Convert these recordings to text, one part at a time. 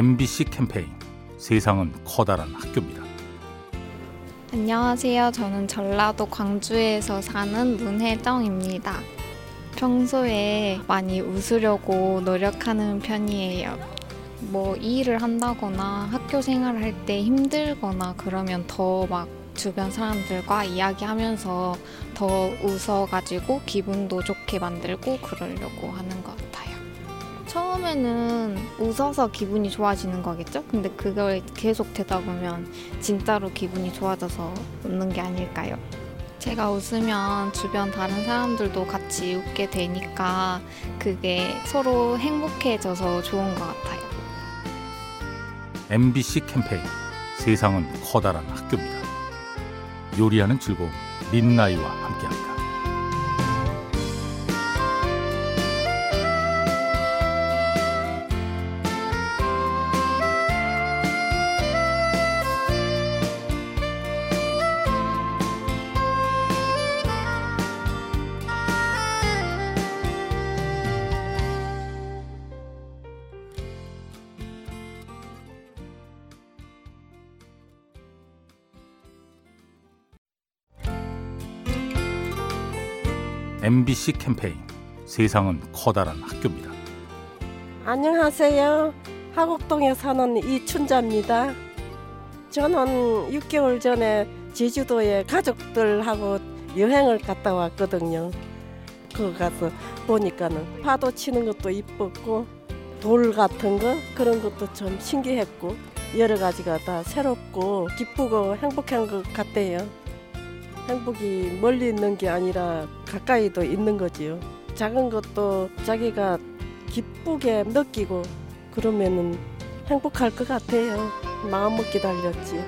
MBC 캠페인 세상은 커다란 학교입니다. 안녕하세요. 저는 전라도 광주에서 사는 문혜정입니다. 평소에 많이 웃으려고 노력하는 편이에요. 뭐 일을 한다거나 학교 생활을 할때 힘들거나 그러면 더 막 주변 사람들과 이야기하면서 더 웃어가지고 기분도 좋게 만들고 그러려고 하는 것. 처음에는 웃어서 기분이 좋아지는 거겠죠? 근데 그걸 계속 되다 보면 진짜로 기분이 좋아져서 웃는 게 아닐까요? 제가 웃으면 주변 다른 사람들도 같이 웃게 되니까 그게 서로 행복해져서 좋은 것 같아요. MBC 캠페인 세상은 커다란 학교입니다. 요리하는 즐거움 민나이와 함께합니다. MBC 캠페인 세상은 커다란 학교입니다. 안녕하세요. 하곡동에 사는 이춘자입니다. 저는 6개월 전에 제주도에 가족들하고 여행을 갔다 왔거든요. 그 가서 보니까는 파도 치는 것도 이뻤고 돌 같은 거 그런 것도 좀 신기했고 여러 가지가 다 새롭고 기쁘고 행복한 것 같대요. 행복이 멀리 있는 게 아니라 가까이도 있는 거지요. 작은 것도 자기가 기쁘게 느끼고 그러면은 행복할 것 같아요. 마음먹기 달렸지.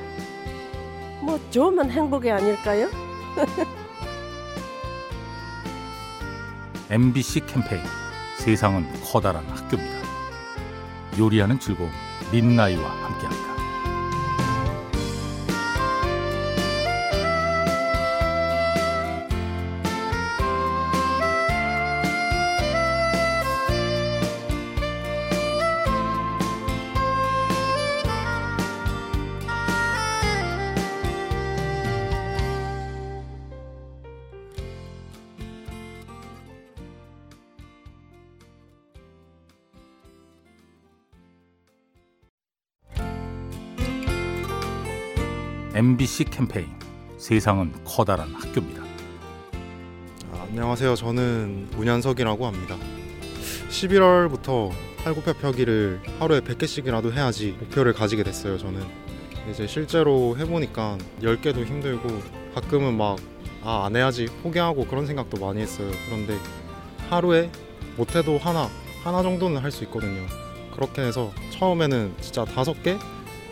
뭐 좋으면 행복이 아닐까요? MBC 캠페인 세상은 커다란 학교입니다. 요리하는 즐거움 민나이와 함께합니다. MBC 캠페인 세상은 커다란 학교입니다. 아, 안녕하세요. 저는 문현석이라고 합니다. 11월부터 팔굽혀펴기를 하루에 100개씩이라도 해야지 목표를 가지게 됐어요. 저는 이제 실제로 해보니까 10개도 힘들고 가끔은 막 아, 안 해야지 포기하고 그런 생각도 많이 했어요. 그런데 하루에 못해도 하나, 하나 정도는 할 수 있거든요. 그렇게 해서 처음에는 진짜 다섯 개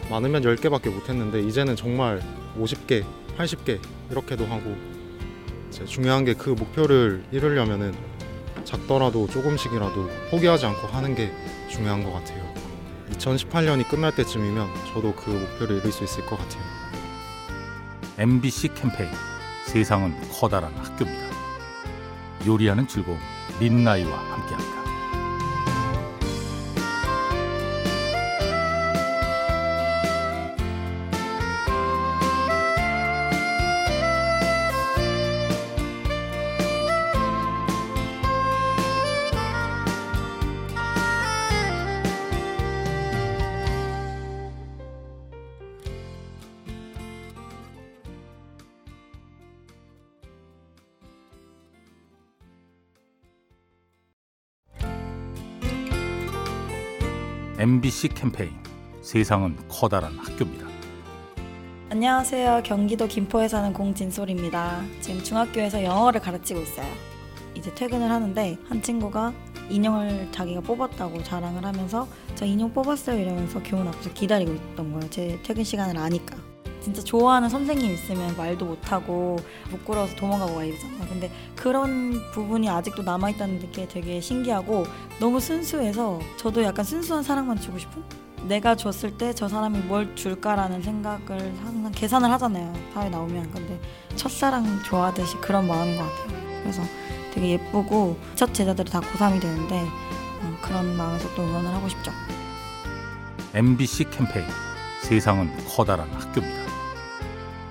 많으면 10개밖에 못했는데 이제는 정말 50개, 80개 이렇게도 하고 중요한 게 그 목표를 이루려면은 작더라도 조금씩이라도 포기하지 않고 하는 게 중요한 것 같아요. 2018년이 끝날 때쯤이면 저도 그 목표를 이룰 수 있을 것 같아요. MBC 캠페인 세상은 커다란 학교입니다. 요리하는 즐거움 민나이와 함께합니다. MBC 캠페인 세상은 커다란 학교입니다. 안녕하세요. 경기도 김포에 사는 공진솔입니다. 지금 중학교에서 영어를 가르치고 있어요. 이제 퇴근을 하는데 한 친구가 인형을 자기가 뽑았다고 자랑을 하면서 저 인형 뽑았어요 이러면서 교문 앞에서 기다리고 있던 거예요. 제 퇴근 시간을 아니까. 진짜 좋아하는 선생님 있으면 말도 못하고 부끄러워서 도망가고 막 이러잖아. 근데 그런 부분이 아직도 남아있다는 게 되게 신기하고 너무 순수해서 저도 약간 순수한 사랑만 주고 싶은? 내가 줬을 때 저 사람이 뭘 줄까라는 생각을 항상 계산을 하잖아요. 사회 나오면. 근데 첫사랑 좋아하듯이 그런 마음인 것 같아요. 그래서 되게 예쁘고 첫 제자들이 다 고3이 되는데 어, 그런 마음에서 또 응원을 하고 싶죠. MBC 캠페인 세상은 커다란 학교입니다.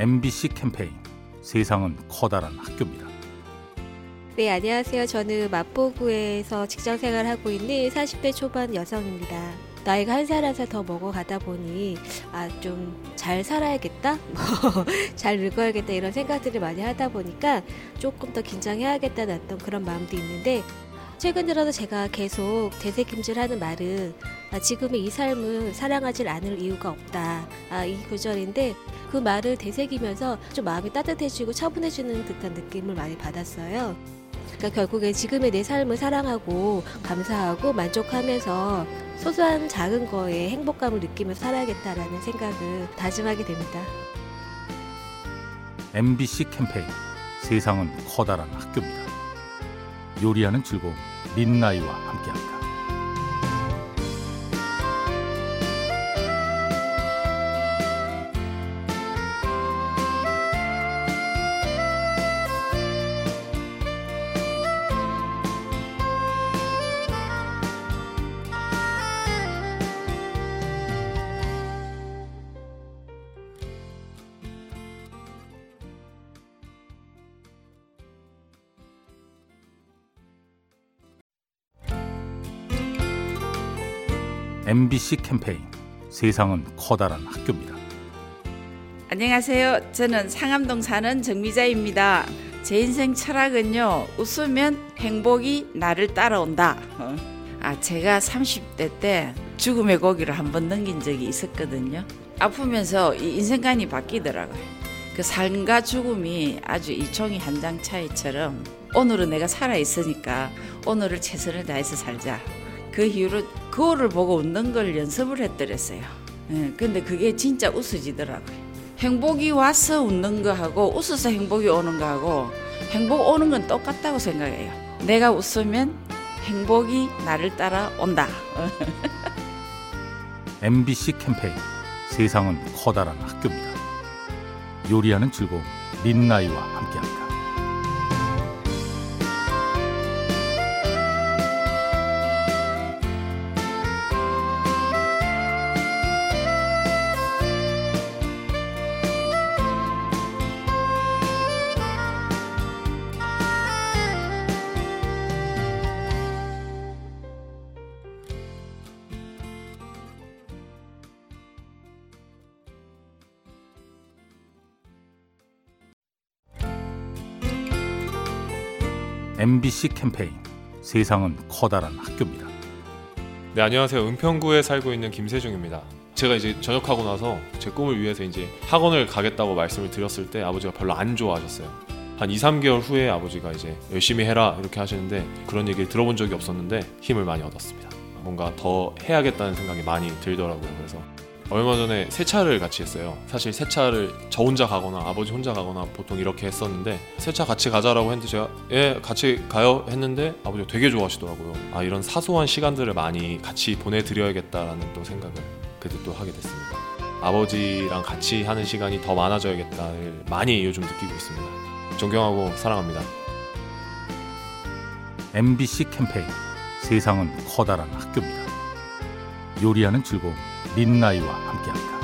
MBC 캠페인 세상은 커다란 학교입니다. 네, 안녕하세요. 저는 마포구에서 직장 생활하고 있는 40대 초반 여성입니다. 나이가 한 살 한 살 더 먹어가다 보니 아 좀 잘 살아야겠다, 뭐잘 늙어야겠다 이런 생각들을 많이 하다 보니까 조금 더 긴장해야겠다는 어떤 그런 마음도 있는데 최근 들어서 제가 계속 되새김질하는 말은 아, 지금의 이 삶을 사랑하지 않을 이유가 없다. 아, 이 구절인데 그 말을 되새기면서 좀 마음이 따뜻해지고 차분해지는 듯한 느낌을 많이 받았어요. 그러니까 결국에 지금의 내 삶을 사랑하고 감사하고 만족하면서 소소한 작은 거에 행복감을 느끼면서 살아야겠다라는 생각을 다짐하게 됩니다. MBC 캠페인 세상은 커다란 학교입니다. 요리하는 즐거움 민나이와 함께합니다. MBC 캠페인 세상은 커다란 학교입니다. 안녕하세요. 저는 상암동 사는 정미자입니다. 제 인생 철학은요. 웃으면 행복이 나를 따라온다. 어. 아, 제가 30대 때 죽음의 고기를 한 번 넘긴 적이 있었거든요. 아프면서 이 인생관이 바뀌더라고요. 그 삶과 죽음이 아주 이 종이 한 장 차이처럼 오늘은 내가 살아 있으니까 오늘을 최선을 다해서 살자. 그 이후로 거울을 보고 웃는 걸 연습을 했더랬어요. 예, 근데 그게 진짜 웃어지더라고요. 행복이 와서 웃는 거하고 웃어서 행복이 오는 거하고 행복 오는 건 똑같다고 생각해요. 내가 웃으면 행복이 나를 따라 온다. MBC 캠페인 세상은 커다란 학교입니다. 요리하는 즐거움 민나이와 함께합니다. MBC 캠페인 세상은 커다란 학교입니다. 네 안녕하세요 은평구에 살고 있는 김세중입니다. 제가 이제 전역하고 나서 제 꿈을 위해서 이제 학원을 가겠다고 말씀을 드렸을 때 아버지가 별로 안 좋아하셨어요. 한 2, 3개월 후에 아버지가 이제 열심히 해라 이렇게 하시는데 그런 얘기를 들어본 적이 없었는데 힘을 많이 얻었습니다. 뭔가 더 해야겠다는 생각이 많이 들더라고요. 그래서 얼마 전에 세차를 같이 했어요. 사실 세차를 저 혼자 가거나 아버지 혼자 가거나 보통 이렇게 했었는데 세차 같이 가자라고 했는데 제가 예 같이 가요 했는데 아버지가 되게 좋아하시더라고요. 아 이런 사소한 시간들을 많이 같이 보내드려야겠다라는 또 생각을 그때 또 하게 됐습니다. 아버지랑 같이 하는 시간이 더 많아져야겠다를 많이 요즘 느끼고 있습니다. 존경하고 사랑합니다. MBC 캠페인 세상은 커다란 학교입니다. 요리하는 즐거움 민나이와 함께합니다.